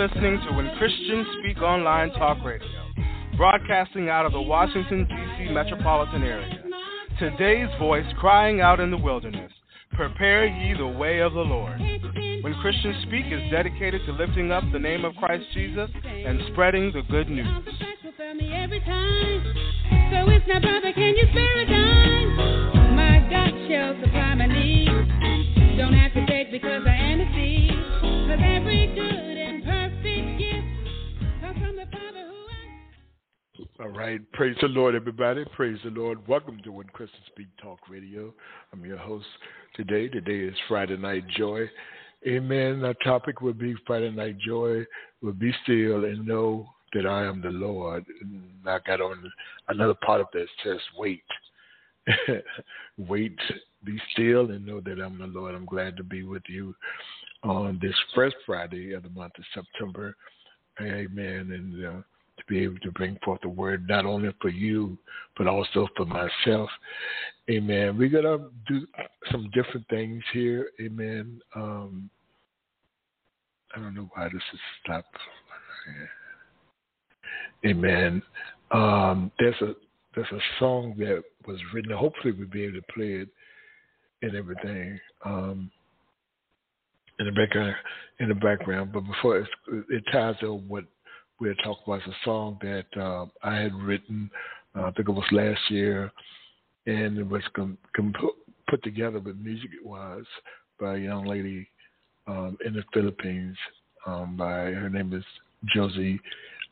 Listening to When Christians Speak Online Talk Radio, broadcasting out of the Washington, D.C. metropolitan area. Today's voice crying out in the wilderness Prepare ye the way of the Lord. When Christians Speak is dedicated to lifting up the name of Christ Jesus and spreading the good news. So it's now, brother, can you spare a dime? My God shall supply my needs. Don't have to beg because I am a seed. Cause every good All right. Praise the Lord, everybody. Praise the Lord. Welcome to When Christians Speak Talk Radio. I'm your host today. Today is Friday Night Joy. Amen. Our topic will be Friday Night Joy. Will be still and know that I am the Lord. And I got on another part of this says wait. wait, be still and know that I'm the Lord. I'm glad to be with you on this first Friday of the month of September. Amen. And uh, to be able to bring forth the word not only for you, but also for myself. Amen. We're going to do some different things here. Amen. Um, I don't know why this is stopped. Amen. Um, there's a there's a song that was written. Hopefully, we'll be able to play it and everything um, in the background. In the background, but before it ties in what we'll talk about it's a song that uh, I had written, uh, I think it was last year, and it was com- com- put together with music wise by a young lady um, in the Philippines. Um, by her name is Josie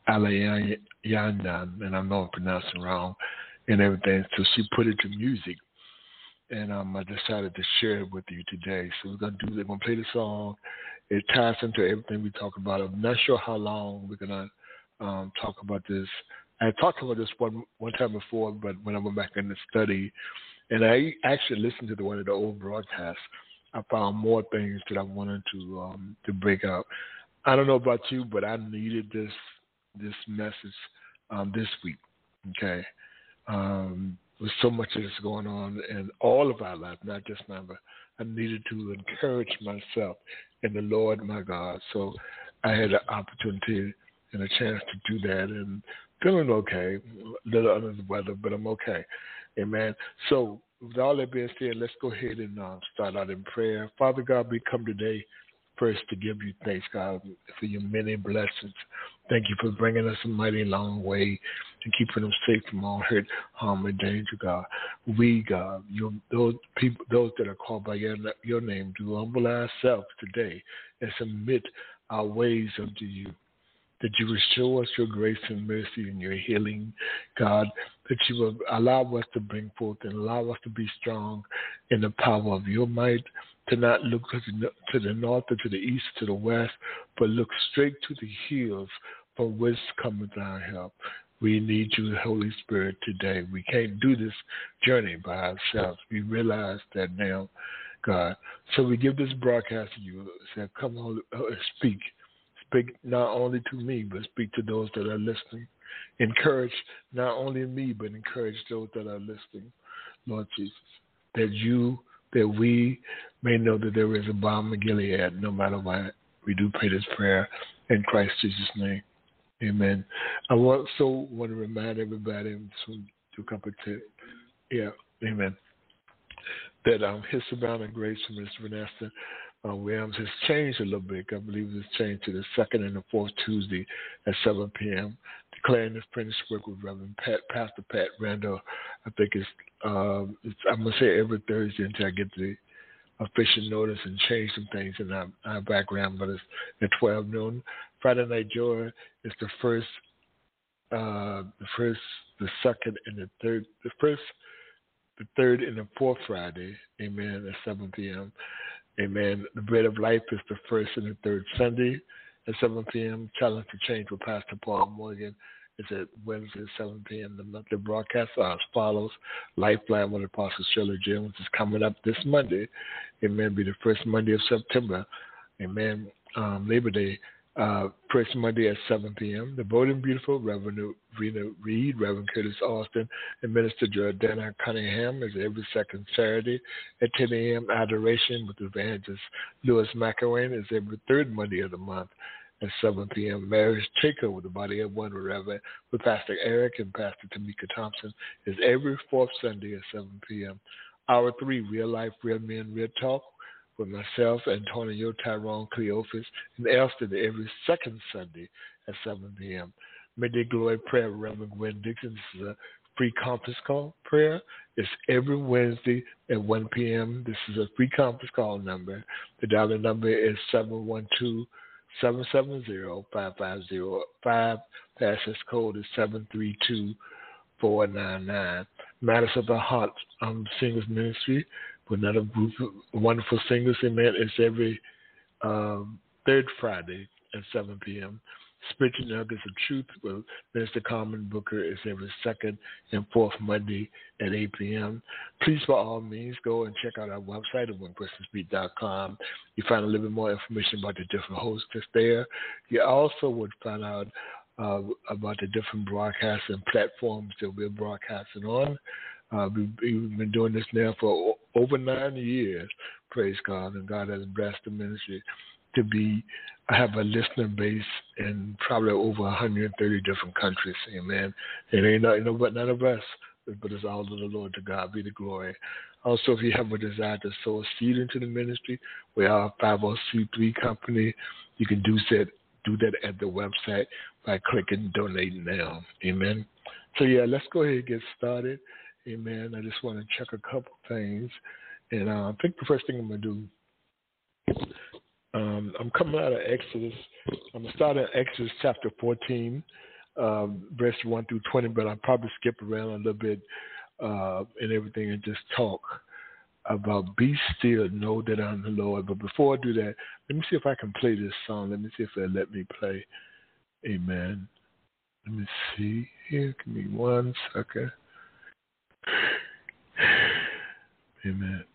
Alayandan, and I know I'm pronouncing wrong and everything. So she put it to music, and um, I decided to share it with you today. So we're gonna do. We're gonna play the song. It ties into everything we talk about. I'm not sure how long we're gonna um, talk about this. I talked about this one one time before, but when I went back in the study, and I actually listened to the one of the old broadcasts, I found more things that I wanted to um, to break out. I don't know about you, but I needed this this message um, this week. Okay, um, with so much that's going on in all of our life, not just mine, but I needed to encourage myself in the Lord, my God. So I had an opportunity and a chance to do that and feeling okay, a little under the weather, but I'm okay. Amen. So with all that being said, let's go ahead and uh, start out in prayer. Father God, we come today first to give you thanks, God, for your many blessings. Thank you for bringing us a mighty long way and keeping them safe from all hurt, harm, and danger, God. We, God, those people, those that are called by your, your name, do humble ourselves today and submit our ways unto you that you will show us your grace and mercy and your healing, God, that you will allow us to bring forth and allow us to be strong in the power of your might, to not look to the north or to the east, or to the west, but look straight to the hills from whence cometh our help. We need you, Holy Spirit, today. We can't do this journey by ourselves. We realize that now, God. So we give this broadcast to you. Say, come on, uh, speak Speak not only to me, but speak to those that are listening. Encourage not only me, but encourage those that are listening, Lord Jesus, that you, that we may know that there is a balm in Gilead no matter what. We do pray this prayer in Christ Jesus' name. Amen. I also want to remind everybody to come to, yeah, amen, that um, his surrounding grace from Mr. Vanessa uh, Williams has changed a little bit. I believe it's changed to the second and the fourth Tuesday at 7 p.m. Declaring this finished work with Reverend Pat, Pastor Pat Randall. I think it's, uh, it's I'm gonna say every Thursday until I get the official notice and change some things in our, our background. But it's at 12 noon. Friday Night Joy is the first, uh, the first, the second, and the third. The first, the third, and the fourth Friday. Amen. At 7 p.m. Amen. The Bread of Life is the first and the third Sunday at 7 p.m. Challenge to Change with Pastor Paul Morgan is at Wednesday at 7 p.m. The monthly broadcast are as follows. Lifeline with Apostle Shirley Jones is coming up this Monday. It may Be the first Monday of September. Amen. Um, Labor Day uh, first Monday at 7 p.m. The Bold and Beautiful, Reverend Rena Reed, Reverend Curtis Alston, and Minister Jordana Cunningham is every second Saturday at 10 a.m. Adoration with Evangelist Lewis McIlwain is every third Monday of the month at 7 p.m. Marriage Takeover with the Body of One Reverend with Pastor Eric and Pastor Temeka Thompson is every fourth Sunday at 7 p.m. Hour three, Real Life, Real Men, Real Talk with myself, Antonio Tyrone Cleophas, and Elston every second Sunday at 7 p.m. Midday Glory Prayer with Reverend Gwen Dixon. This is a free conference call prayer. It's every Wednesday at 1 p.m. This is a free conference call number. The dial number is 712 770 5505. The code is 732 499. Matters of the Heart um, Singers Ministry another group of wonderful singers. Amen. It's every um, third Friday at 7 p.m. Spiritual Nuggets of Truth with Minister Carmen Booker is every second and fourth Monday at 8 p.m. Please, by all means, go and check out our website at whenchristiansspeak.com. You find a little bit more information about the different hosts there. You also would find out uh, about the different broadcasts and platforms that we're broadcasting on. Uh, we, we've been doing this now for over nine years, praise God, and God has blessed the ministry to be have a listener base in probably over 130 different countries. Amen. It ain't not, you know, but none of us, but it's all of the Lord. To God be the glory. Also, if you have a desire to sow a seed into the ministry, we are a 50c3 company. You can do that do that at the website by clicking donate now. Amen. So yeah, let's go ahead and get started. Amen. I just want to check a couple things, and uh, I think the first thing I'm gonna do um, I'm coming out of Exodus. I'm going to start in Exodus chapter 14, um, verse 1 through 20, but I'll probably skip around a little bit uh, and everything and just talk about be still, know that I'm the Lord. But before I do that, let me see if I can play this song. Let me see if they'll let me play. Amen. Let me see here. Give me one second. Amen.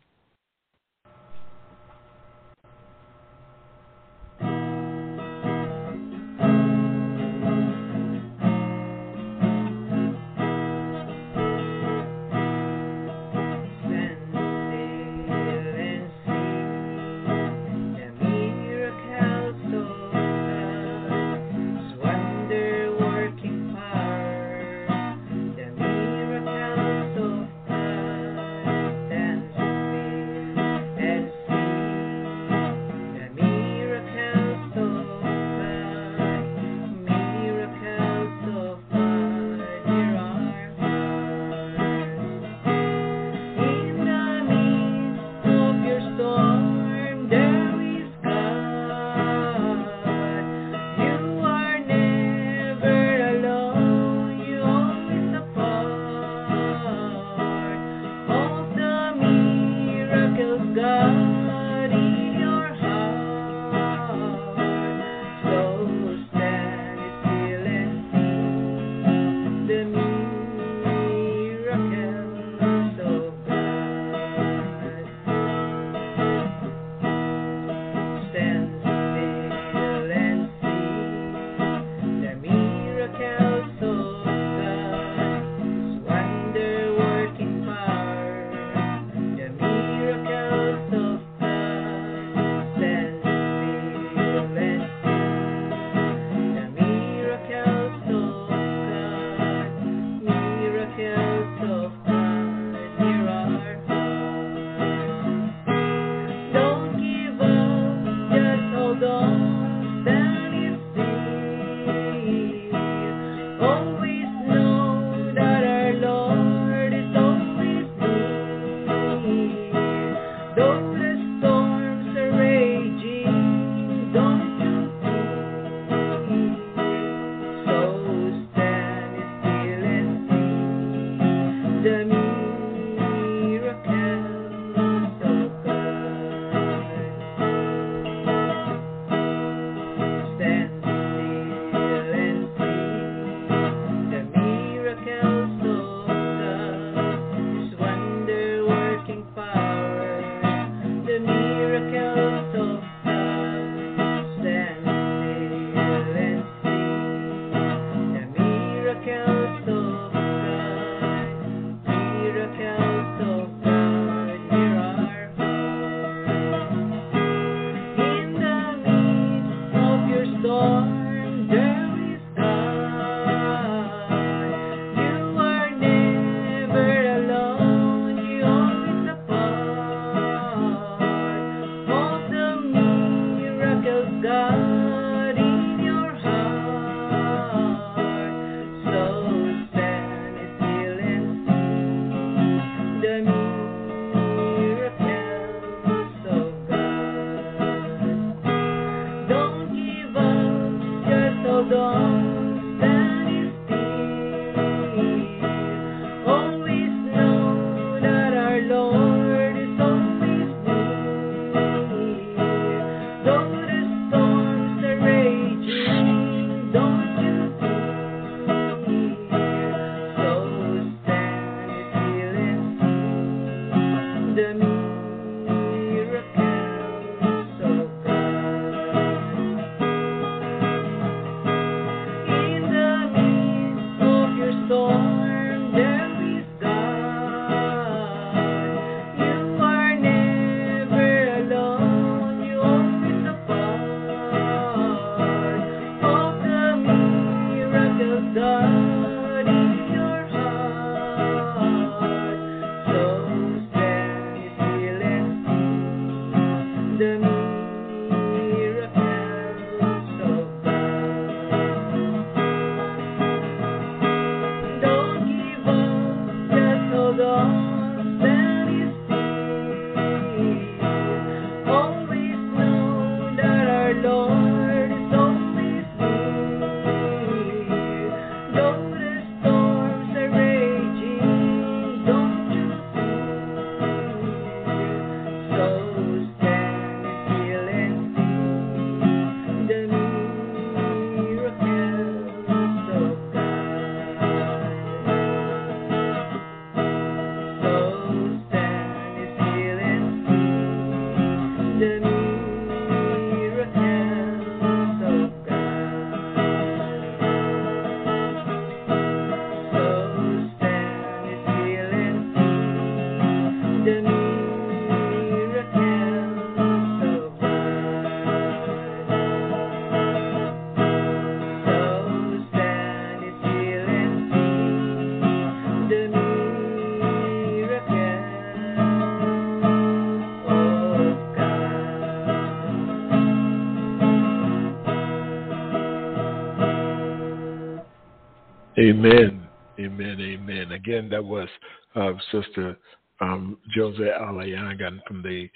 Amen. Amen. Amen. Again, that was uh, Sister um, Jose Alayangan from the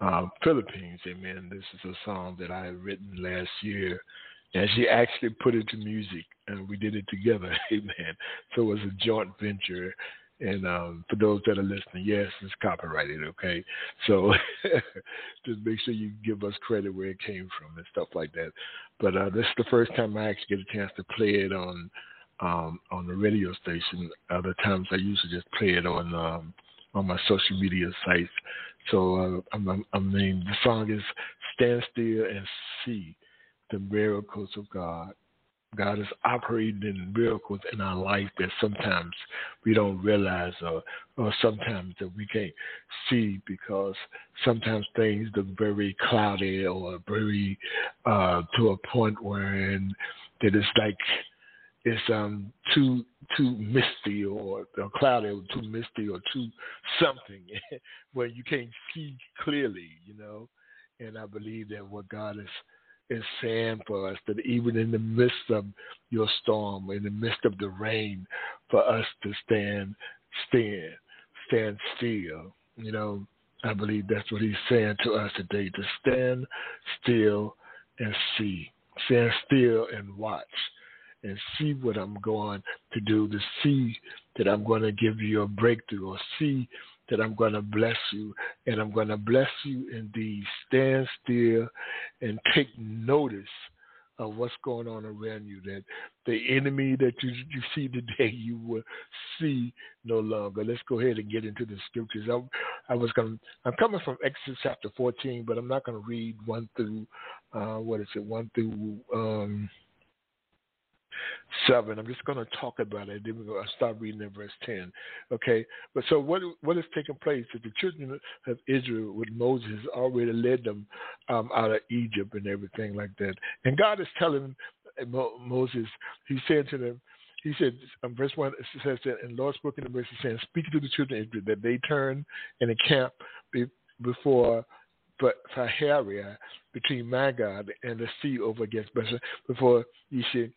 uh, Philippines. Amen. This is a song that I had written last year, and she actually put it to music, and we did it together. Amen. So it was a joint venture. And um, for those that are listening, yes, it's copyrighted, okay? So just make sure you give us credit where it came from and stuff like that. But uh, this is the first time I actually get a chance to play it on um, on the radio station. Other times I usually just play it on um, on my social media sites. So uh, I'm, I mean, the song is "Stand Still and See the Miracles of God." God is operating in miracles in our life that sometimes we don't realize or, or sometimes that we can't see because sometimes things look very cloudy or very uh, to a point where that it's like it's um too too misty or, or cloudy or too misty or too something where you can't see clearly, you know. And I believe that what God is is saying for us that even in the midst of your storm, in the midst of the rain, for us to stand, stand, stand still. You know, I believe that's what He's saying to us today: to stand still and see, stand still and watch and see what I'm going to do, to see that I'm going to give you a breakthrough, or see that I'm going to bless you, and I'm going to bless you indeed. Stand still and take notice of what's going on around you. That the enemy that you you see today, you will see no longer. Let's go ahead and get into the scriptures. I, I was going. I'm coming from Exodus chapter 14, but I'm not going to read one through uh, what is it? One through. Um, 7. I'm just going to talk about it. Then we're going to start reading in verse 10. Okay? But so what what is taking place is the children of Israel with Moses already led them um, out of Egypt and everything like that. And God is telling Moses, He said to them, he said, um, verse 1 it says that, and Lord spoke in the verse saying, Speak to the children of Israel that they turn and encamp before but Saharia between Magog and the sea over against Bethel, before should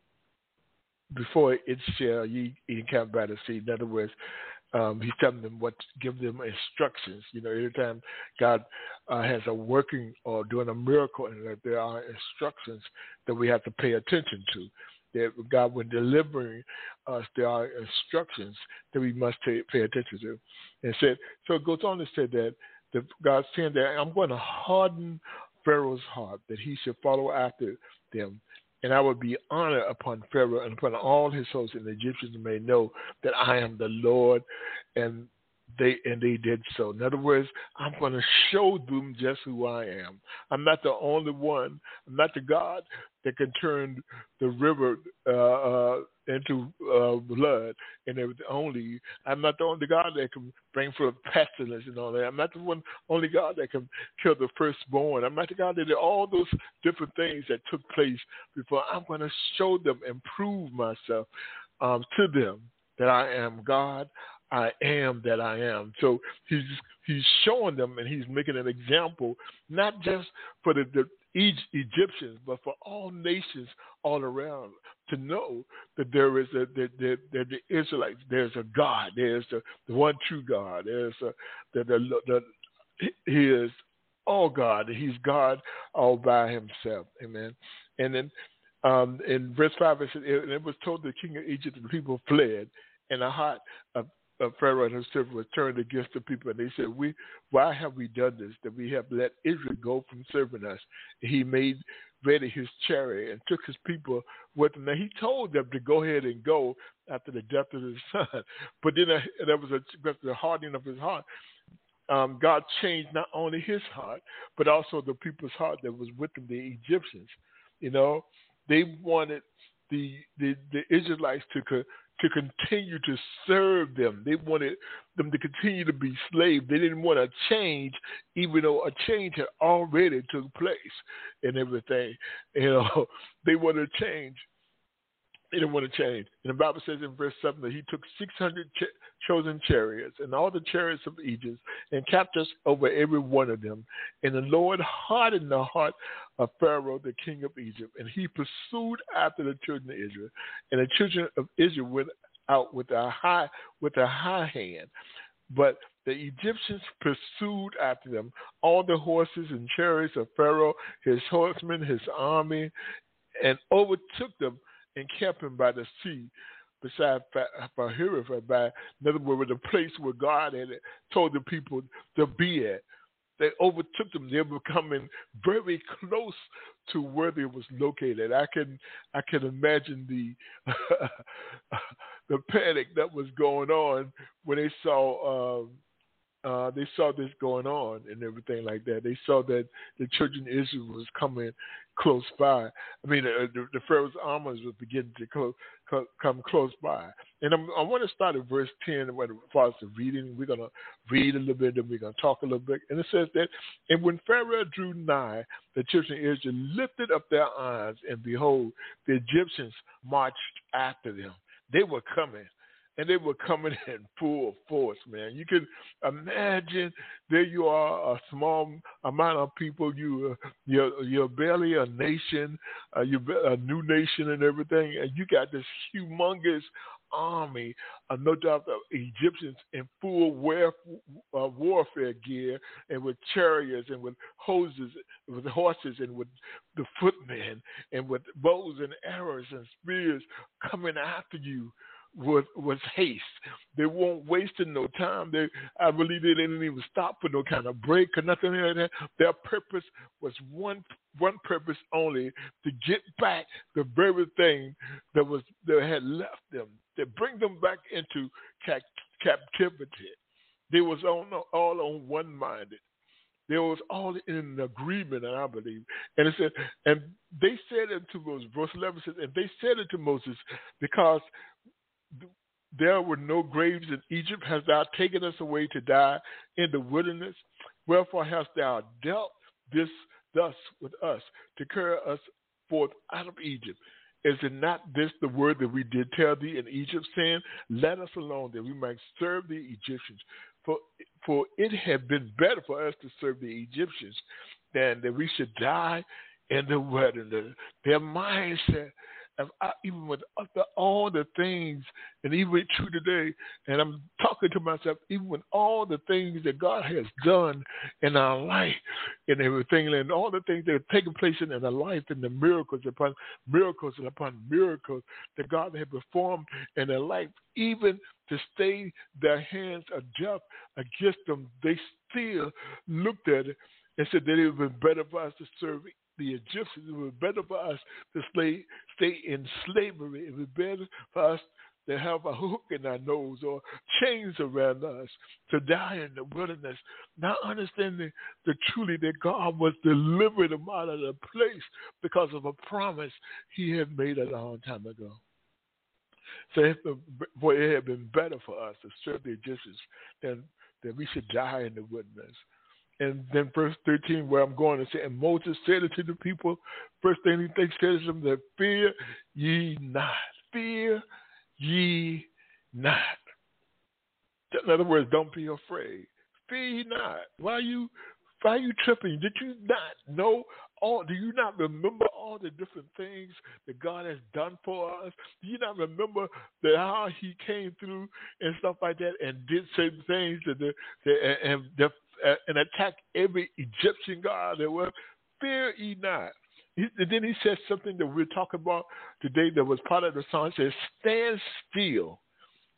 before it shall ye encamp by the sea. In other words, um, he's telling them what, give them instructions. You know, every time God uh, has a working or doing a miracle, and that there are instructions that we have to pay attention to. That God, when delivering us, there are instructions that we must pay, pay attention to. And said, so it goes on to say that the, God's saying that I'm going to harden Pharaoh's heart, that he should follow after them and I will be honored upon Pharaoh and upon all his hosts, and the Egyptians may know that I am the Lord. And they and they did so. In other words, I'm going to show them just who I am. I'm not the only one. I'm not the God that can turn the river uh, uh, into uh, blood and everything. Only I'm not the only God that can bring forth pestilence and all that. I'm not the one only God that can kill the firstborn. I'm not the God that did all those different things that took place before. I'm going to show them and prove myself um, to them that I am God. I am that I am. So he's he's showing them and he's making an example, not just for the, the Egyptians, but for all nations all around to know that there is a that, that, that the Israelites, there's a God, there's the, the one true God, there's a, the, the, the he is all God, he's God all by himself. Amen. And then um, in verse 5, it, said, and it was told the king of Egypt the people fled, and a heart of uh, Pharaoh and his servant was turned against the people, and they said, "We, why have we done this? That we have let Israel go from serving us?" He made ready his chariot and took his people with him. Now he told them to go ahead and go after the death of his son, but then uh, there was a the hardening of his heart. Um, God changed not only his heart, but also the people's heart that was with them, the Egyptians. You know, they wanted the the, the Israelites to to continue to serve them. They wanted them to continue to be slaves. They didn't want a change, even though a change had already took place and everything. You know, they wanted a change. He didn't want to change. And the Bible says in verse 7 that he took 600 ch- chosen chariots and all the chariots of Egypt and captures over every one of them. And the Lord hardened the heart of Pharaoh, the king of Egypt, and he pursued after the children of Israel. And the children of Israel went out with a high with a high hand. But the Egyptians pursued after them all the horses and chariots of Pharaoh, his horsemen, his army, and overtook them and kept him by the sea beside Bahurim, by in other words, the place where God had told the people to be at. They overtook them. They were coming very close to where they was located. I can I can imagine the the panic that was going on when they saw um, uh, they saw this going on and everything like that. They saw that the children of Israel was coming close by. I mean, uh, the, the Pharaoh's armies was beginning to co- come close by. And I'm, i want to start at verse 10 when as far the reading. We're going to read a little bit and we're going to talk a little bit. And it says that, and when Pharaoh drew nigh, the children of Israel lifted up their eyes, and behold, the Egyptians marched after them. They were coming and they were coming in full force, man. You can imagine there you are, a small amount of people. You, uh, you're, you're barely a nation, uh, you're a new nation and everything, and you got this humongous army, uh, no doubt the Egyptians in full war, uh, warfare gear and with chariots and with hoses, with horses and with the footmen and with bows and arrows and spears coming after you was was haste. They weren't wasting no time. They I believe they didn't even stop for no kind of break or nothing like that. Their purpose was one one purpose only to get back the very thing that was that had left them, to bring them back into cap- captivity. They was on all on one minded. They was all in agreement, and I believe. And it said, and they said it to Moses, verse 11 says, and they said it to Moses because there were no graves in Egypt. Hast thou taken us away to die in the wilderness? Wherefore hast thou dealt this thus with us to carry us forth out of Egypt? Is it not this the word that we did tell thee in Egypt, saying, Let us alone that we might serve the Egyptians? For for it had been better for us to serve the Egyptians than that we should die in the wilderness. Their mindset I, even with all the things, and even true today, and I'm talking to myself, even with all the things that God has done in our life and everything, and all the things that are taking place in our life, and the miracles upon miracles and upon miracles that God has performed in their life, even to stay their hands of death against them, they still looked at it and said that it would be better for us to serve the Egyptians. It was better for us to stay, stay in slavery. It was better for us to have a hook in our nose or chains around us to die in the wilderness, not understanding the truly that God was delivering them out of the place because of a promise he had made a long time ago. So it, boy, it had been better for us to serve the Egyptians than that we should die in the wilderness. And then verse 13, where I'm going to say, and Moses said it to the people, first thing he says to them, that fear ye not. Fear ye not. In other words, don't be afraid. Fear ye not. Why are you why are you tripping? Did you not know all do you not remember all the different things that God has done for us? Do you not remember that how he came through and stuff like that and did certain things that the, the and the uh, and attack every Egyptian god there was. Fear ye not. He, then he says something that we're talking about today that was part of the song. It says, Stand still.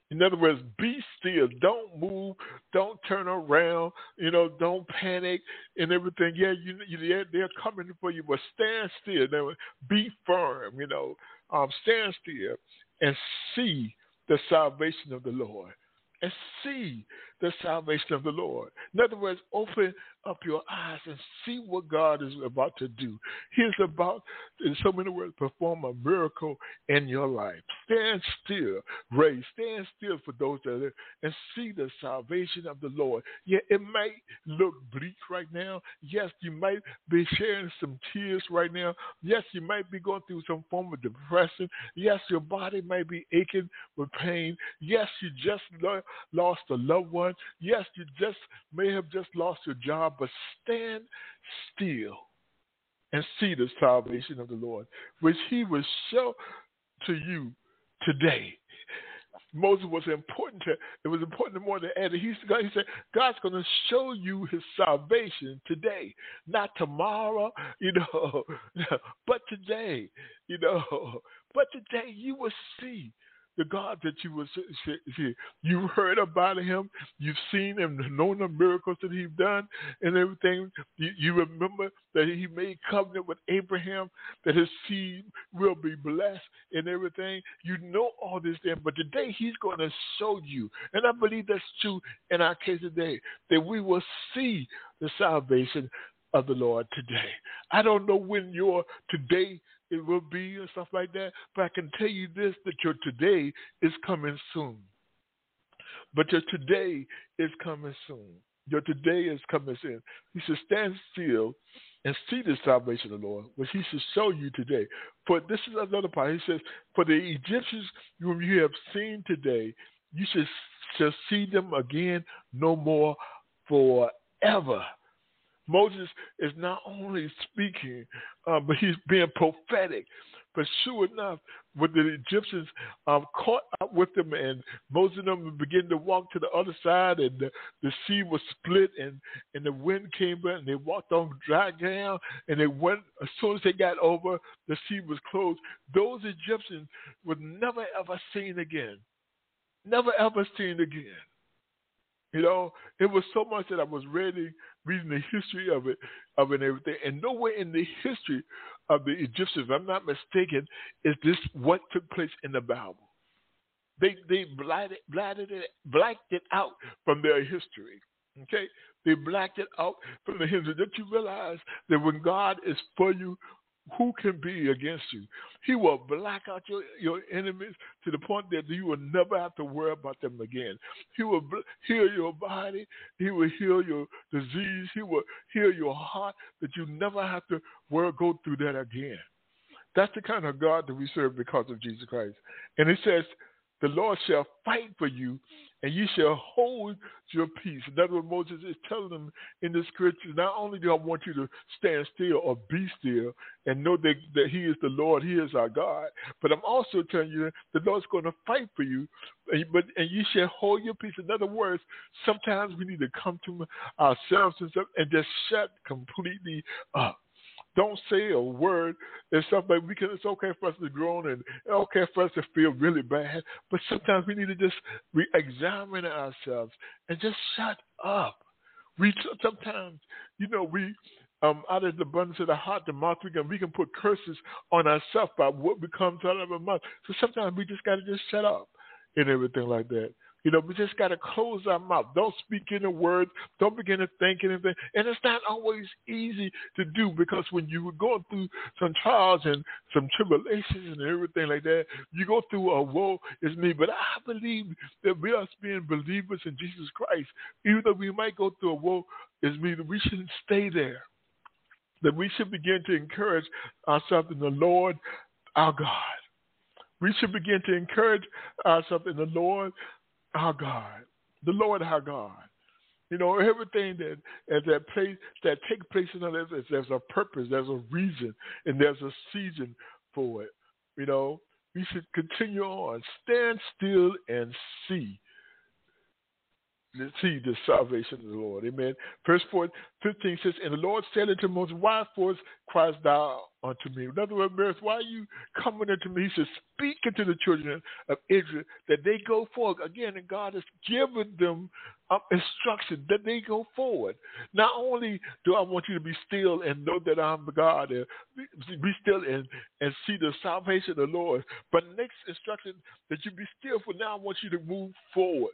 In other words, be still. Don't move. Don't turn around. You know, don't panic and everything. Yeah, you, you they're, they're coming for you, but stand still. Now, be firm. You know, um, stand still and see the salvation of the Lord and see the salvation of the Lord. In other words, open up your eyes and see what God is about to do. He is about, in so many words, perform a miracle in your life. Stand still, Ray. Stand still for those that are and see the salvation of the Lord. Yeah, it might look bleak right now. Yes, you might be sharing some tears right now. Yes, you might be going through some form of depression. Yes, your body might be aching with pain. Yes, you just lost a loved one. Yes, you just may have just lost your job, but stand still and see the salvation of the Lord, which he will show to you today. Moses was important to it was important more than Adam. He, he said, God's gonna show you his salvation today. Not tomorrow, you know, but today, you know. But today you will see the God that you was you've heard about him, you've seen him, known the miracles that he's done and everything. You, you remember that he made covenant with Abraham that his seed will be blessed and everything. You know all this then, but today he's going to show you, and I believe that's true in our case today, that we will see the salvation of the Lord today. I don't know when your today it will be and stuff like that. But I can tell you this that your today is coming soon. But your today is coming soon. Your today is coming soon. He says, stand still and see the salvation of the Lord, which he should show you today. For this is another part. He says, For the Egyptians whom you have seen today, you should shall see them again no more forever. Moses is not only speaking, uh, but he's being prophetic. But sure enough, when the Egyptians um, caught up with them and Moses and them began to walk to the other side and the, the sea was split and, and the wind came in and they walked on dry ground and they went, as soon as they got over, the sea was closed. Those Egyptians were never ever seen again. Never ever seen again. You know, it was so much that I was reading, reading the history of it, of it and everything, and nowhere in the history of the Egyptians, if I'm not mistaken, is this what took place in the Bible. They they blotted, blotted it, blacked it out from their history. Okay, they blacked it out from the history. Don't you realize that when God is for you, who can be against you? He will black out your, your enemies to the point that you will never have to worry about them again. He will heal your body. He will heal your disease. He will heal your heart that you never have to worry, go through that again. That's the kind of God that we serve because of Jesus Christ. And it says, the Lord shall fight for you, and you shall hold your peace. And that's what Moses is telling them in the scriptures. Not only do I want you to stand still or be still and know that, that He is the Lord, He is our God, but I'm also telling you the Lord's going to fight for you, and, but and you shall hold your peace. In other words, sometimes we need to come to ourselves and, and just shut completely up don't say a word and stuff like we can. It's okay for us to groan and okay for us to feel really bad, but sometimes we need to just re-examine ourselves and just shut up. We sometimes, you know, we um, out of the abundance of the heart, the mouth we can we can put curses on ourselves by what becomes out of our mouth. So sometimes we just got to just shut up and everything like that. You know, we just got to close our mouth. Don't speak any words. Don't begin to think anything. And it's not always easy to do because when you were going through some trials and some tribulations and everything like that, you go through a woe is me. But I believe that we are being believers in Jesus Christ, even though we might go through a woe is me, that we shouldn't stay there. That we should begin to encourage ourselves in the Lord our God. We should begin to encourage ourselves in the Lord our God, the Lord our God. You know, everything that that place that takes place in our lives, is there's a purpose, there's a reason, and there's a season for it. You know, we should continue on, stand still and see see the salvation of the Lord. Amen. Verse 4, 15 says, And the Lord said unto Moses, Why forth criest thou unto me? In other words, Moses, why are you coming unto me? He says, Speak unto the children of Israel that they go forward. Again, and God has given them um, instruction that they go forward. Not only do I want you to be still and know that I'm God, and be still and, and see the salvation of the Lord, but next instruction that you be still for now, I want you to move forward.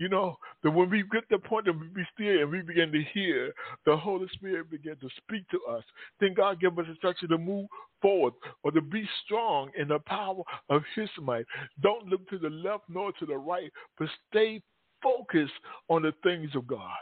You know, that when we get to the point that we be still and we begin to hear, the Holy Spirit begin to speak to us. Then God give us instruction to move forward or to be strong in the power of His might. Don't look to the left nor to the right, but stay focused on the things of God.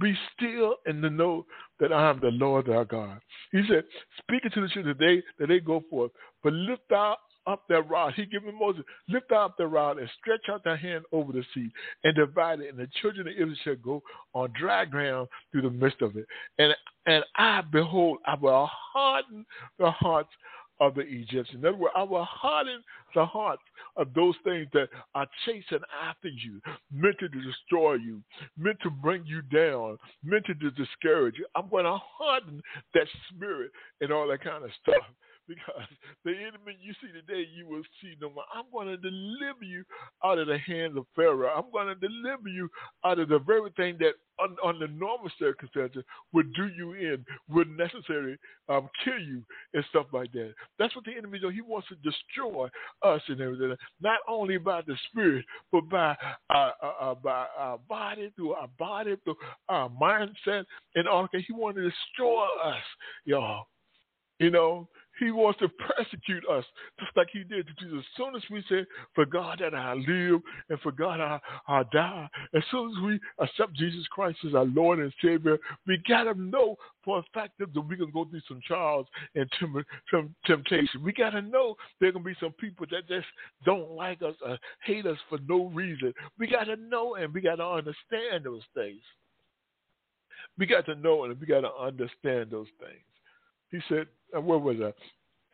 Be still and to know that I am the Lord our God. He said, speaking to the children today that they go forth, but lift out up that rod. He given Moses, lift up their rod and stretch out their hand over the sea and divide it, and the children of Israel shall go on dry ground through the midst of it. And and I behold, I will harden the hearts of the Egyptians. In other words, I will harden the hearts of those things that are chasing after you, meant to destroy you, meant to bring you down, meant to discourage you. I'm going to harden that spirit and all that kind of stuff because the enemy you see today, you will see no more. I'm going to deliver you out of the hands of Pharaoh. I'm going to deliver you out of the very thing that, un, under normal circumstances, would do you in, would necessarily um, kill you and stuff like that. That's what the enemy does. He wants to destroy us and everything, not only by the spirit, but by our, uh, uh, by our body, through our body, through our mindset, and all. That he wants to destroy us, y'all. You know, he wants to persecute us just like he did to Jesus. As soon as we say, For God that I live and for God I, I die, as soon as we accept Jesus Christ as our Lord and Savior, we got to know for a fact that we can go through some trials and some temptation. We got to know there can be some people that just don't like us or hate us for no reason. We got to know and we got to understand those things. We got to know and we got to understand those things. He said, uh, where was I?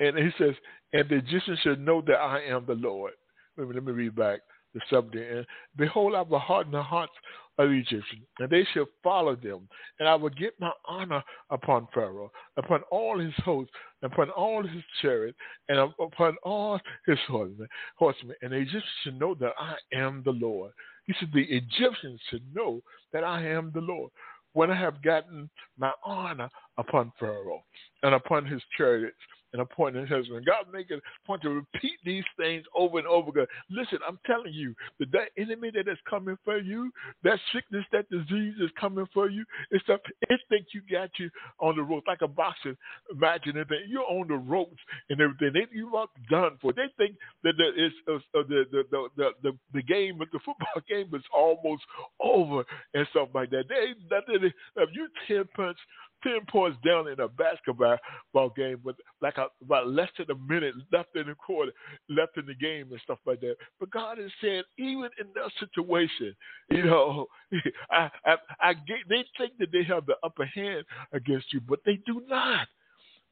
And he says, and the Egyptians should know that I am the Lord. Let me, let me read back the subject. And behold, I will harden the hearts of the Egyptians, and they shall follow them. And I will get my honor upon Pharaoh, upon all his hosts, upon all his chariots, and upon all his horsemen. horsemen. And the Egyptians should know that I am the Lord. He said, the Egyptians should know that I am the Lord when I have gotten my honor upon Pharaoh and upon his chariots upon his husband. God make a point to repeat these things over and over again. Listen, I'm telling you that that enemy that is coming for you, that sickness, that disease is coming for you, it's stuff it think you got you on the ropes like a boxer. Imagine it, you're on the ropes and everything. They, you are done for. They think that the, it's, uh, the, the, the, the, the, the game, the football game is almost over and stuff like that. They, that, they, if you 10 punch 10 points down in a basketball game with like a, about less than a minute left in the quarter, left in the game and stuff like that. But God is saying, even in that situation, you know, I, I, I get, they think that they have the upper hand against you, but they do not.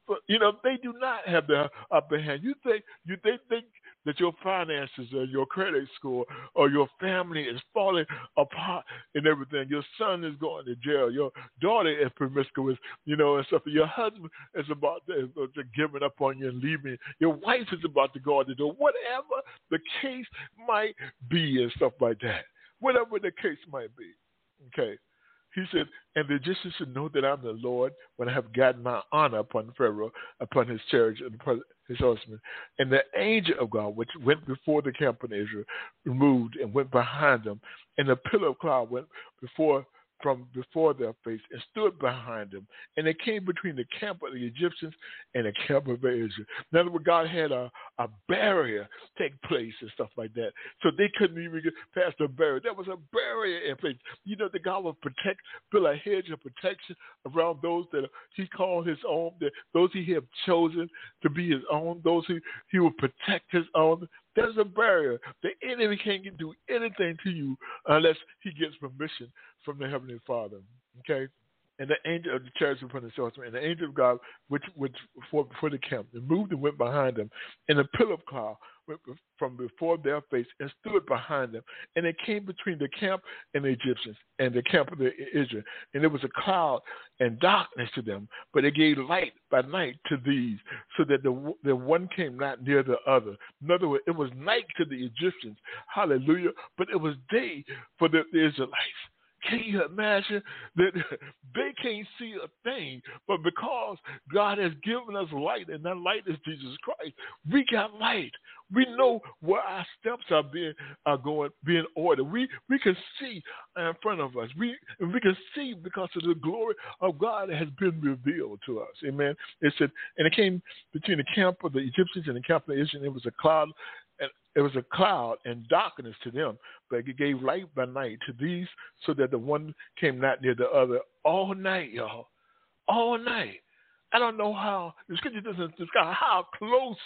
But you know, they do not have the upper hand. You think you they think that your finances or your credit score or your family is falling apart and everything. Your son is going to jail. Your daughter is promiscuous, you know, and stuff. Your husband is about to, to giving up on you and leaving. Your wife is about to go out the door. Whatever the case might be and stuff like that. Whatever the case might be. Okay. He said, and the Egyptians should know that I'm the Lord when I have gotten my honor upon Pharaoh, upon his chariots, and upon his horsemen. And the angel of God, which went before the camp of Israel, removed and went behind them. And the pillar of cloud went before from before their face and stood behind them. And they came between the camp of the Egyptians and the camp of Israel. In other words, God had a, a barrier take place and stuff like that. So they couldn't even get past the barrier. There was a barrier in place. You know, the God would protect, build a hedge of protection around those that he called his own, that those he had chosen to be his own, those he, he would protect his own. There's a barrier. The enemy can't do anything to you unless he gets permission from the Heavenly Father. Okay? And the angel of the church upon the sorcerer, and the angel of God, which which for, for the camp, and moved and went behind them, and a pillar of cloud went from before their face and stood behind them. And it came between the camp and the Egyptians and the camp of the Israel. And there was a cloud and darkness to them, but it gave light by night to these, so that the, the one came not near the other. In other words, it was night to the Egyptians. Hallelujah. But it was day for the, the Israelites. Can you imagine that they can't see a thing, but because God has given us light, and that light is Jesus Christ, we got light. We know where our steps are being are going being ordered. We we can see in front of us. We we can see because of the glory of God has been revealed to us. Amen. It said, and it came between the camp of the Egyptians and the camp of the Israelites. It was a cloud, and it was a cloud and darkness to them, but it gave light by night to these, so that the one came not near the other all night, y'all, all night. I don't know how the scripture doesn't describe how close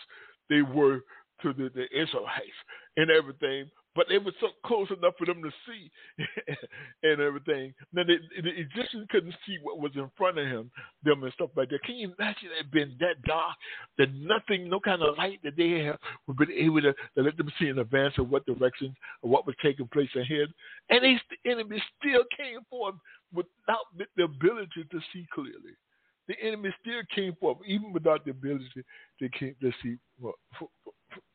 they were to the, the Israelites and everything, but they were so close enough for them to see and everything. Now the, the Egyptians couldn't see what was in front of him, them and stuff like that. Can you imagine it being that dark that nothing, no kind of light that they have would be able to, to let them see in advance of what direction or what was taking place ahead? And they, the enemy still came forth without the ability to see clearly the enemy still came forth, even without the ability to, to see. Well,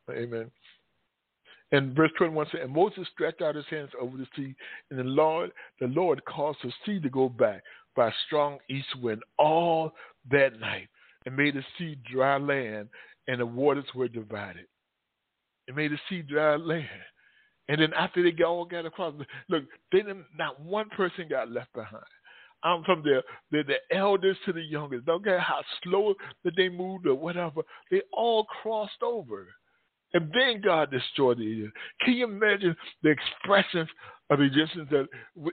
amen. And verse 21 says, And Moses stretched out his hands over the sea, and the Lord, the Lord caused the sea to go back by a strong east wind all that night, and made the sea dry land, and the waters were divided. It made the sea dry land. And then after they all got across, look, they didn't, not one person got left behind. I'm from the, the the elders to the youngest. Don't care how slow that they moved or whatever. They all crossed over. And then God destroyed Egyptians. Can you imagine the expressions of Egyptians that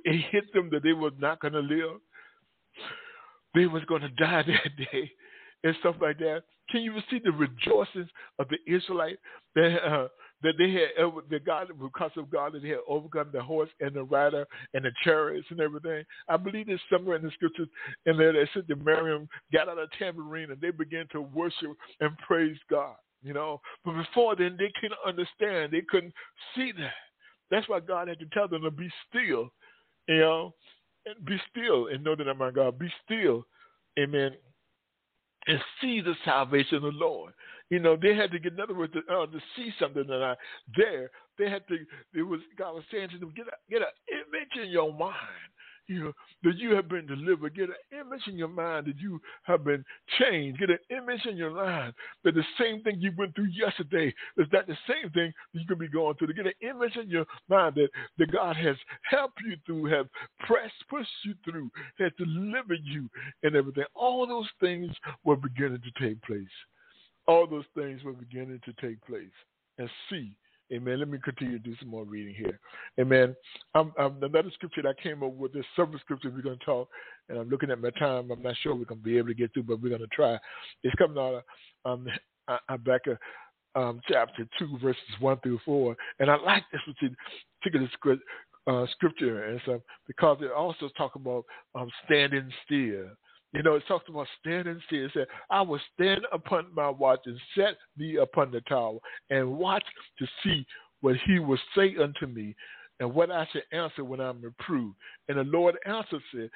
it hit them that they were not going to live? They was going to die that day and stuff like that. Can you see the rejoicings of the Israelites that uh, that they had the God because of God that they had overcome the horse and the rider and the chariots and everything. I believe there's somewhere in the scriptures in there that said that Miriam got out a tambourine and they began to worship and praise God. You know, but before then they couldn't understand. They couldn't see that. That's why God had to tell them to be still. You know, and be still and know that I'm my God. Be still, Amen, and see the salvation of the Lord. You know, they had to get, in other words, to, uh, to see something that I there. They had to. It was God was saying to them, get a, get an image in your mind you know, that you have been delivered. Get an image in your mind that you have been changed. Get an image in your mind that the same thing you went through yesterday is that the same thing you could be going through. To get an image in your mind that, that God has helped you through, have pressed, pushed you through, has delivered you and everything. All those things were beginning to take place. All those things were beginning to take place. And see Amen. Let me continue to do some more reading here. Amen. I'm, I'm, another scripture that I came up with, there's several scriptures we're going to talk, and I'm looking at my time. I'm not sure we're going to be able to get through, but we're going to try. It's coming out of um, Habakkuk um, chapter 2, verses 1 through 4. And I like this particular uh, scripture and stuff because it also talks about um, standing still. You know, it talks about standing still. It said, I will stand upon my watch and set me upon the tower and watch to see what he will say unto me and what I shall answer when I'm reproved. And the Lord answered said,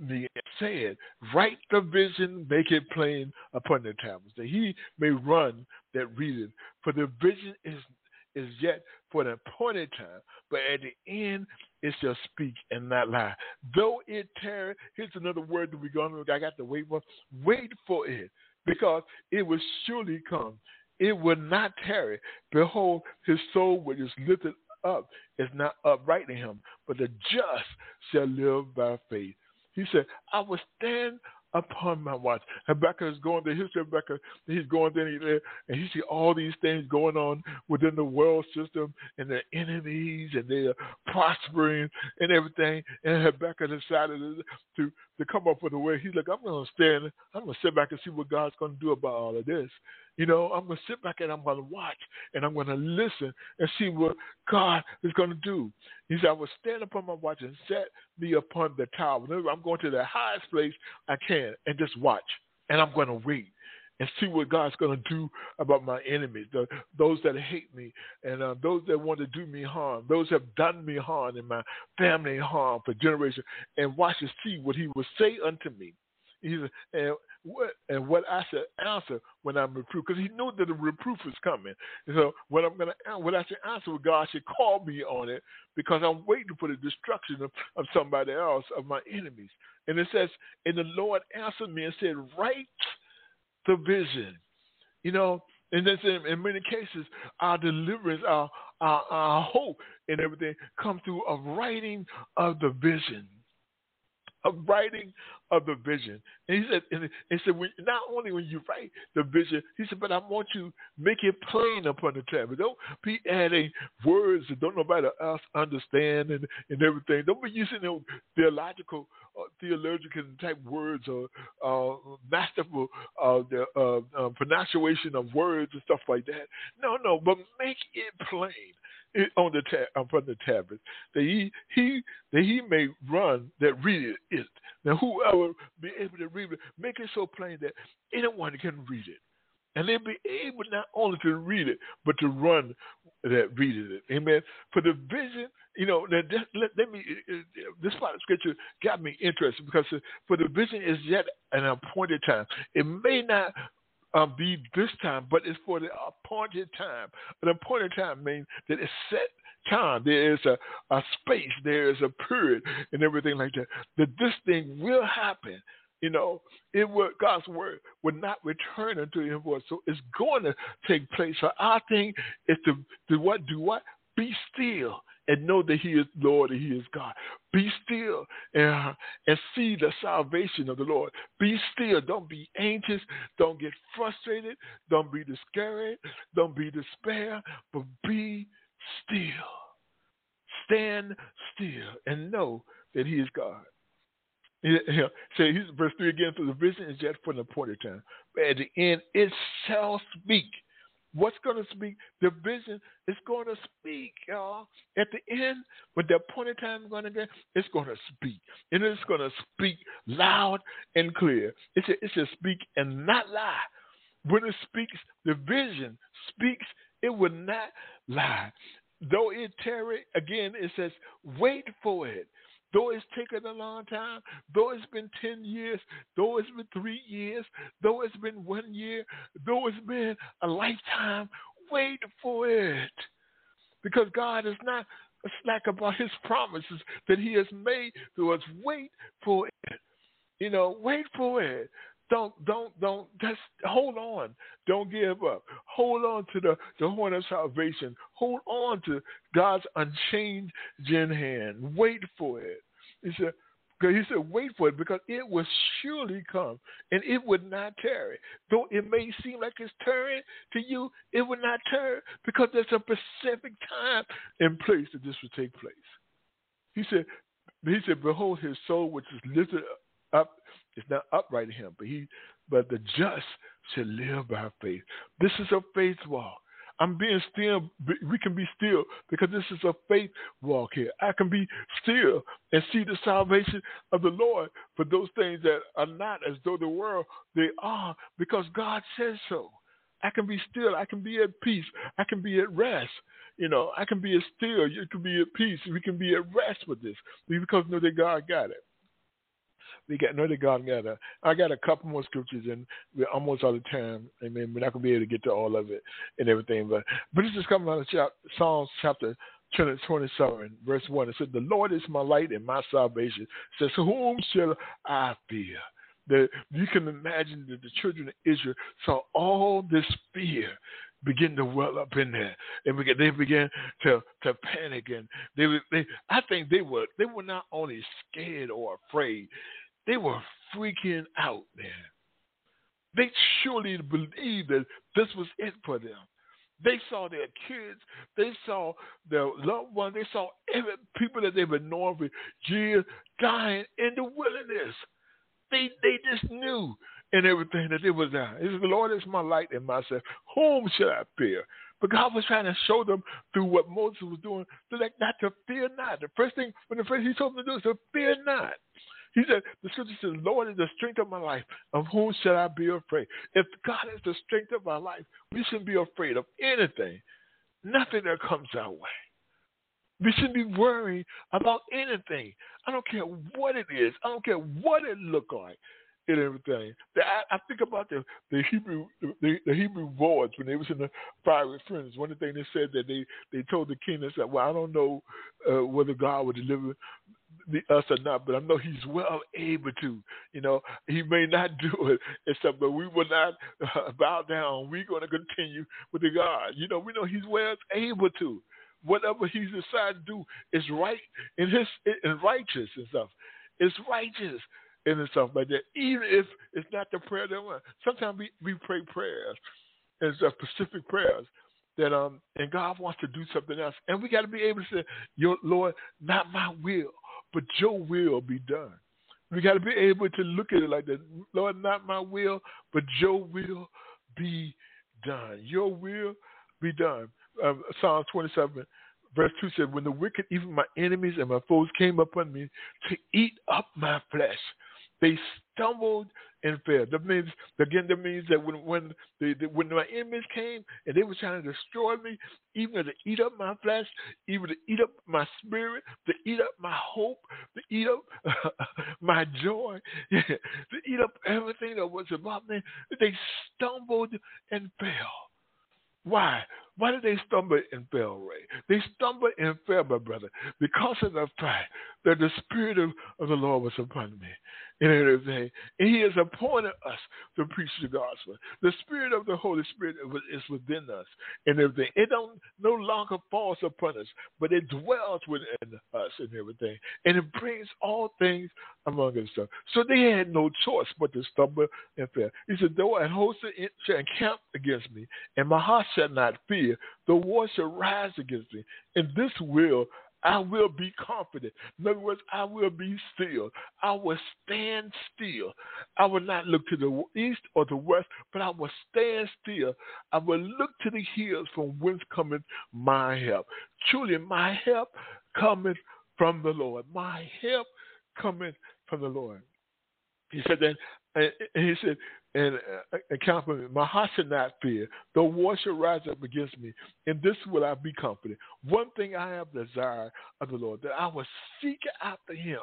me said, Write the vision, make it plain upon the tablets, that he may run that readeth. For the vision is is yet for an appointed time, but at the end it shall speak and not lie. Though it tarry, here's another word that we're going to, I got to wait for. Wait for it, because it will surely come. It will not tarry. Behold, his soul which is lifted up is not upright in him, but the just shall live by faith. He said, I will stand upon my watch. Habakkuk is going, the history of Habakkuk, he's going there and he see all these things going on within the world system and the enemies and they're prospering and everything. And Habakkuk decided to, to come up with a way. He's like, I'm to stand, I'm to sit back and see what God's to do about all of this. You know, I'm to sit back and I'm to watch and I'm to listen and see what God is to do. He said, I will stand upon my watch and set me upon the tower. I'm going to the highest place I can and just watch. And I'm to wait and see what God's going to do about my enemies, the, those that hate me, and uh, those that want to do me harm, those that have done me harm and my family harm for generations, and watch and see what He will say unto me. He said, and what and what I should answer when I'm reproved, because he knew that the reproof was coming. And so what I'm gonna what I should answer, with God should call me on it, because I'm waiting for the destruction of, of somebody else of my enemies. And it says, and the Lord answered me and said, write the vision. You know, And that's in, in many cases, our deliverance, our, our, our hope, and everything come through a writing of the vision a writing of the vision. And he said, and he said, when, not only when you write the vision, he said, but I want you make it plain upon the tablet. Don't be adding words that don't nobody else understand and, and everything. Don't be using you theological, uh, theological type words or uh, masterful uh, the, uh, uh, pronunciation of words and stuff like that. No, no, but make it plain on the tab, upon uh, the tablet that he he that he may run that read it. Now whoever be able to read it, make it so plain that anyone can read it. And they'll be able not only to read it, but to run that reading it. Amen. For the vision, you know, let, let, let me, uh, uh, this part of scripture got me interested because for the vision is yet an appointed time. It may not um, be this time, but it's for the appointed time. An appointed time means that it's set time. There is a, a space, there is a period, and everything like that. That this thing will happen. You know, it will God's word will not return unto him voice. So it's going to take place. So our thing is to do what? Do what? Be still and know that He is Lord and He is God. Be still and, and see the salvation of the Lord. Be still. Don't be anxious. Don't get frustrated. Don't be discouraged. Don't be despair, but be still. Stand still and know that He is God. Say verse three again. For the vision is yet for an appointed time, but at the end it shall speak What's going to speak? The vision is going to speak, y'all. At the end, when the appointed time is going to get, it's going to speak. And it's going to speak loud and clear. It should, it should speak and not lie. When it speaks, the vision speaks, it will not lie. Though it tarry, again, it says, wait for it. Though it's taken a long time, though it's been 10 years, though it's been three years, though it's been one year, though it's been a lifetime, wait for it. Because God is not slack about his promises that he has made to us. Wait for it. You know, wait for it. Don't don't don't just hold on. Don't give up. Hold on to the, the horn of salvation. Hold on to God's unchanging hand. Wait for it. He said, he said, wait for it because it will surely come and it would not tarry. Though it may seem like it's turning to you, it will not turn because there's a specific time and place that this will take place. He said, he said, behold, his soul which is lifted up is not upright in him, but he, but the just should live by faith. This is a faith walk. I'm being still. We can be still because this is a faith walk here. I can be still and see the salvation of the Lord for those things that are not as though the world they are because God says so. I can be still. I can be at peace. I can be at rest. You know, I can be still. You can be at peace. We can be at rest with this because know that God got it we got another God a, I got a couple more scriptures and we're almost out of time. I mean, we're not gonna be able to get to all of it and everything, but but this is coming out of chapter, Psalms chapter 27, verse 1. It said, The Lord is my light and my salvation. It says, Whom shall I fear? That you can imagine that the children of Israel saw all this fear begin to well up in there, and began, they began to to panic, and they they I think they were they were not only scared or afraid, they were freaking out, man. They surely believed that this was it for them. They saw their kids, they saw their loved ones, they saw every people that they've been knowing for years dying in the wilderness. They they just knew and everything that it was there. He said, The Lord is my light and myself. Whom should I fear? But God was trying to show them through what Moses was doing, like not to fear not. The first thing when the first he told them to do is to fear not. He said, the scripture says, Lord is the strength of my life. Of whom shall I be afraid? If God is the strength of our life, we shouldn't be afraid of anything, nothing that comes our way. We shouldn't be worrying about anything. I don't care what it is. I don't care what it look like and everything. I, I think about the the Hebrew the, the Hebrew boys when they was in the fiery furnace. One of the things they said that they they told the king they said, "Well, I don't know uh, whether God would deliver the us or not, but I know He's well able to. You know, He may not do it and stuff, but we will not uh, bow down. We're going to continue with the God. You know, we know He's well able to. Whatever He's decided to do is right in His in righteous and stuff. It's righteous and stuff like that. Even if it's not the prayer that we want. Sometimes we, we pray prayers and stuff, specific prayers that um and God wants to do something else. And we gotta be able to say, Your Lord, not my will, but your will be done. We gotta be able to look at it like that. Lord, not my will, but your will be done. Your will be done. Uh, Psalm 27, verse 2 said, When the wicked, even my enemies and my foes came upon me to eat up my flesh, they stumbled and fell. That means again. That means that when when the, the, when my enemies came and they were trying to destroy me, even to eat up my flesh, even to eat up my spirit, to eat up my hope, to eat up my joy, to eat up everything that was about me, they stumbled and fell. Why? Why did they stumble and fell, Ray? They stumbled and fell, my brother, because of the fact that the Spirit of, of the Lord was upon me and everything. And He has appointed us to preach the gospel. The Spirit of the Holy Spirit is within us and everything. It don't no longer falls upon us, but it dwells within us and everything. And it brings all things among itself. So they had no choice but to stumble and fail. He said, Though an host shall encamp against me, and my heart shall not fear, the war shall rise against me, and this will I will be confident. In other words, I will be still. I will stand still. I will not look to the east or the west, but I will stand still. I will look to the hills from whence cometh my help. Truly, my help cometh from the Lord. My help cometh from the Lord. He said that, and he said, and, uh, and confident. My heart shall not fear, though war shall rise up against me. In this will I be confident. One thing I have desired of the Lord, that I will seek after him.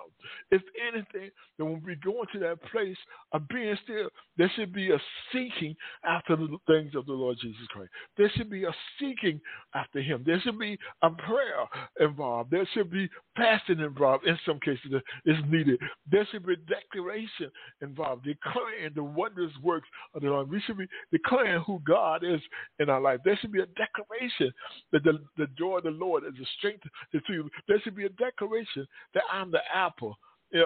If anything, that when we go into that place of being still, there should be a seeking after the things of the Lord Jesus Christ. There should be a seeking after him. There should be a prayer involved. There should be fasting involved. In some cases, is needed. There should be declaration involved, declaring the wonders works of the Lord. We should be declaring who God is in our life. There should be a declaration that the, the joy of the Lord is the strength to you. There should be a declaration that I'm the apple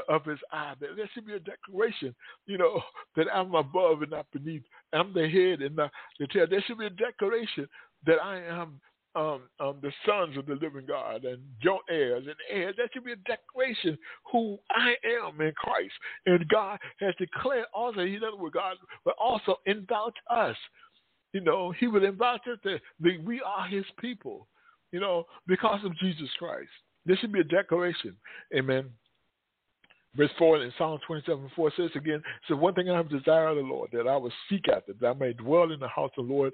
of his eye. There should be a declaration, you know, that I'm above and not beneath. I'm the head and not the tail. There should be a declaration that I am um, um, the sons of the living God and joint heirs and heirs. That should be a declaration who I am in Christ. And God has declared also, He doesn't with God, but also invouch us. You know, He will invite us that we are His people, you know, because of Jesus Christ. This should be a declaration. Amen. Verse 4 in Psalm 27 4 says again, so one thing I have desired of the Lord, that I will seek after, that I may dwell in the house of the Lord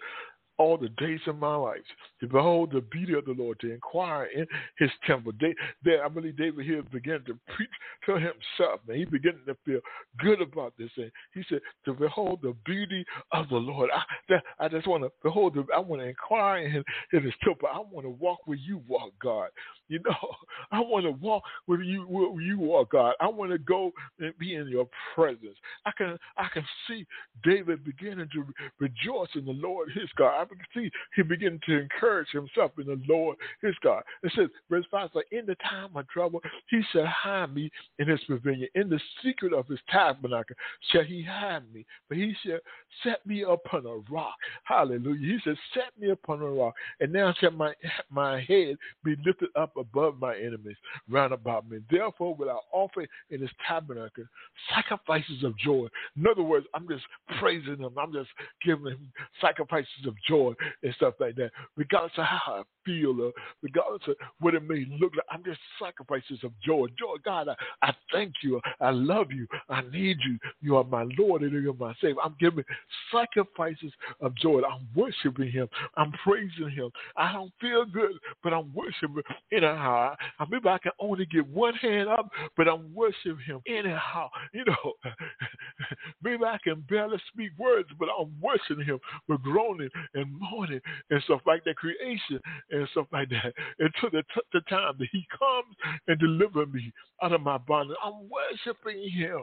all the days of my life to behold the beauty of the Lord, to inquire in his temple. They, they, I believe David here began to preach to himself, and he began to feel good about this And He said, to behold the beauty of the Lord. I, that, I just want to behold, the, I want to inquire in, in his temple. I want to walk where you walk, God. You know, I want to walk where you where you walk, God. I want to go and be in your presence. I can I can see David beginning to rejoice in the Lord his God. See he beginning to encourage himself in the Lord his God. It says, verse 5 so in the time of trouble, he shall hide me in his pavilion. In the secret of his tabernacle shall he hide me. But he shall set me upon a rock. Hallelujah. He said, Set me upon a rock. And now shall my my head be lifted up above my enemies round about me. Therefore will I offer in his tabernacle sacrifices of joy. In other words, I'm just praising him. I'm just giving him sacrifices of joy and stuff like that. Regardless of how I feel or regardless of what it may look like, I'm just sacrifices of joy. Joy, God, I, I thank you. I love you. I need you. You are my Lord and you're my Savior. I'm giving sacrifices of joy. I'm worshiping him. I'm praising him. I don't feel good, but I'm worshiping anyhow. I, maybe I can only get one hand up, but I'm worshiping him anyhow. You know, maybe I can barely speak words, but I'm worshiping him with groaning and and mourning and stuff like that, creation and stuff like that, until the, t- the time that He comes and deliver me out of my bondage. I'm worshiping Him.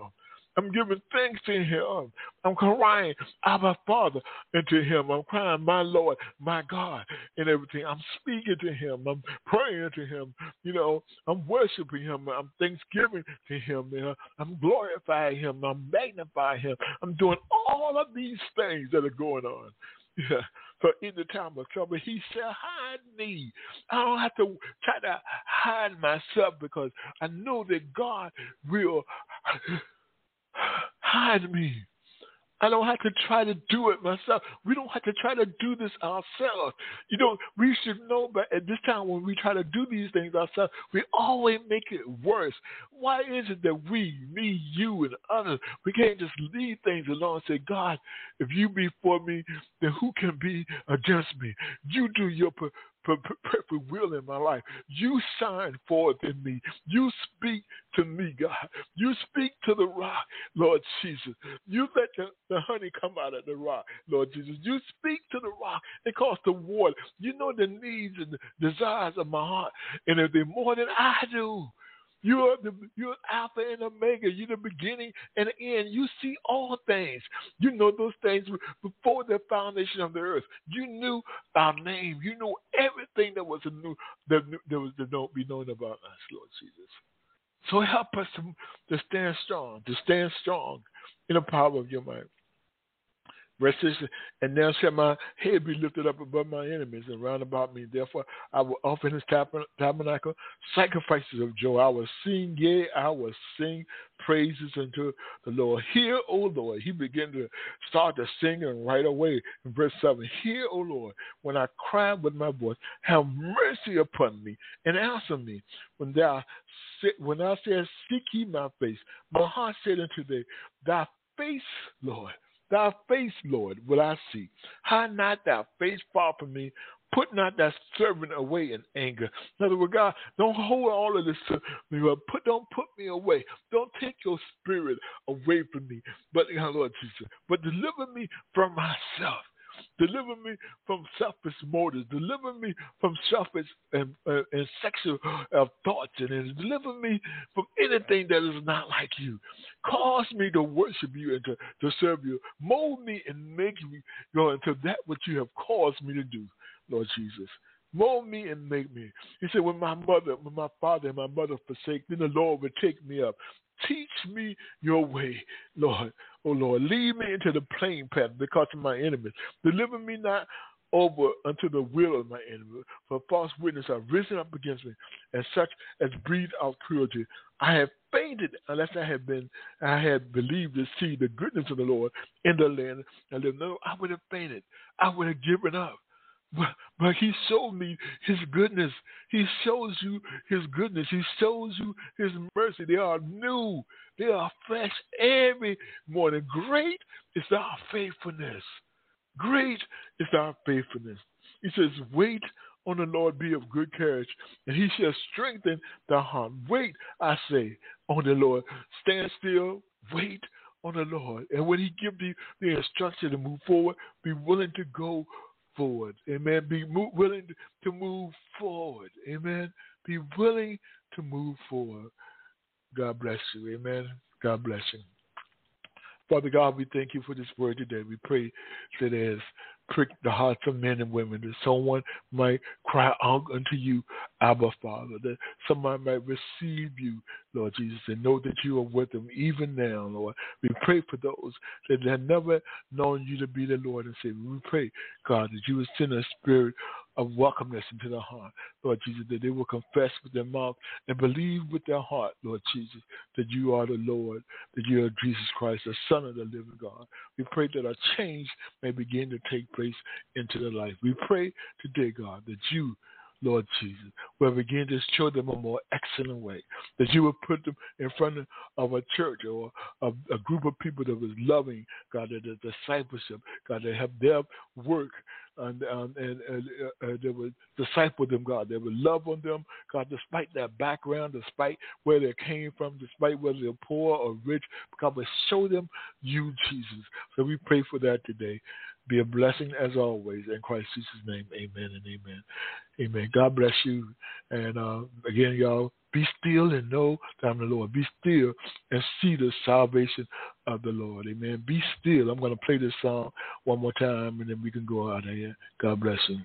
I'm giving thanks to him. I'm crying, Abba Father, into him. I'm crying, my Lord, my God, and everything. I'm speaking to him. I'm praying to him. You know, I'm worshiping him. I'm thanksgiving to him. You know, I'm glorifying him. I'm magnifying him. I'm doing all of these things that are going on. Yeah. So in the time of trouble, he shall hide me. I don't have to try to hide myself because I know that God will hide me. I don't have to try to do it myself. We don't have to try to do this ourselves. You know, we should know that at this time when we try to do these things ourselves, we always make it worse. Why is it that we, me, you, and others, we can't just leave things alone and say, God, if you be for me, then who can be against me? You do your perfect will in my life. You shine forth in me. You speak to me, God. You speak to the rock, Lord Jesus. You let the, the honey come out of the rock, Lord Jesus. You speak to the rock and cause the water. You know the needs and the desires of my heart, and if they're more than I do. You are the you're Alpha and Omega. You're the beginning and the end. You see all things. You know those things before the foundation of the earth. You knew our name. You knew everything that was new that, that was to be known about us, Lord Jesus. So help us to, to stand strong, to stand strong in the power of your might. 6, and now shall my head be lifted up above my enemies and round about me. Therefore, I will offer in his tabernacle sacrifices of joy. I will sing, yea, I will sing praises unto the Lord. Hear, O Lord. He began to start to sing and right away in verse 7. Hear, O Lord, when I cry with my voice, have mercy upon me and answer me. When thou when thou sayest, Seek ye my face, my heart said unto thee, Thy face, Lord Thy face, Lord, will I see. Hide not thy face far from me. Put not thy servant away in anger. In other words, God, don't hold all of this to me. Put, don't put me away. Don't take your spirit away from me. But, Lord Jesus, but deliver me from myself. Deliver me from selfish motives. Deliver me from selfish and, uh, and sexual uh, thoughts. And deliver me from anything that is not like you. Cause me to worship you and to, to serve you. Mold me and make me go into that which you have caused me to do, Lord Jesus. Mold me and make me. He said, when my mother, when my father and my mother forsake, then the Lord will take me up. Teach me your way, Lord. Oh Lord, lead me into the plain path because of my enemies. Deliver me not over unto the will of my enemy. For false witness have risen up against me, and such as breathe out cruelty. I have fainted unless I had been I had believed to see the goodness of the Lord in the land and. No, I would have fainted. I would have given up. But, but he showed me his goodness. He shows you his goodness. He shows you his mercy. They are new. They are fresh every morning. Great is our faithfulness. Great is our faithfulness. He says, Wait on the Lord, be of good courage, and he shall strengthen the heart. Wait, I say, on the Lord. Stand still, wait on the Lord. And when he gives you the instruction to move forward, be willing to go forward. Amen. Be mo- willing to move forward. Amen. Be willing to move forward. God bless you. Amen. God bless you. Father God, we thank you for this word today. We pray that as prick the hearts of men and women, that someone might cry out unto you, Abba Father, that someone might receive you, Lord Jesus, and know that you are with them even now, Lord. We pray for those that have never known you to be the Lord and Savior. We pray, God, that you would send a spirit of welcomeness into the heart, Lord Jesus, that they will confess with their mouth and believe with their heart, Lord Jesus, that you are the Lord, that you are Jesus Christ, the Son of the living God. We pray that a change may begin to take place into their life. We pray today, God, that you Lord Jesus, will begin to show them a more excellent way. That you would put them in front of a church or a, a group of people that was loving, God, that the discipleship, God, that have their work and, and, and, and uh, uh, they would disciple them, God. They would love on them, God, despite their background, despite where they came from, despite whether they're poor or rich, God, but show them you, Jesus. So we pray for that today. Be a blessing as always. In Christ Jesus' name, amen and amen. Amen. God bless you. And uh, again, y'all, be still and know that I'm the Lord. Be still and see the salvation of the Lord. Amen. Be still. I'm going to play this song one more time and then we can go out of here. God bless you.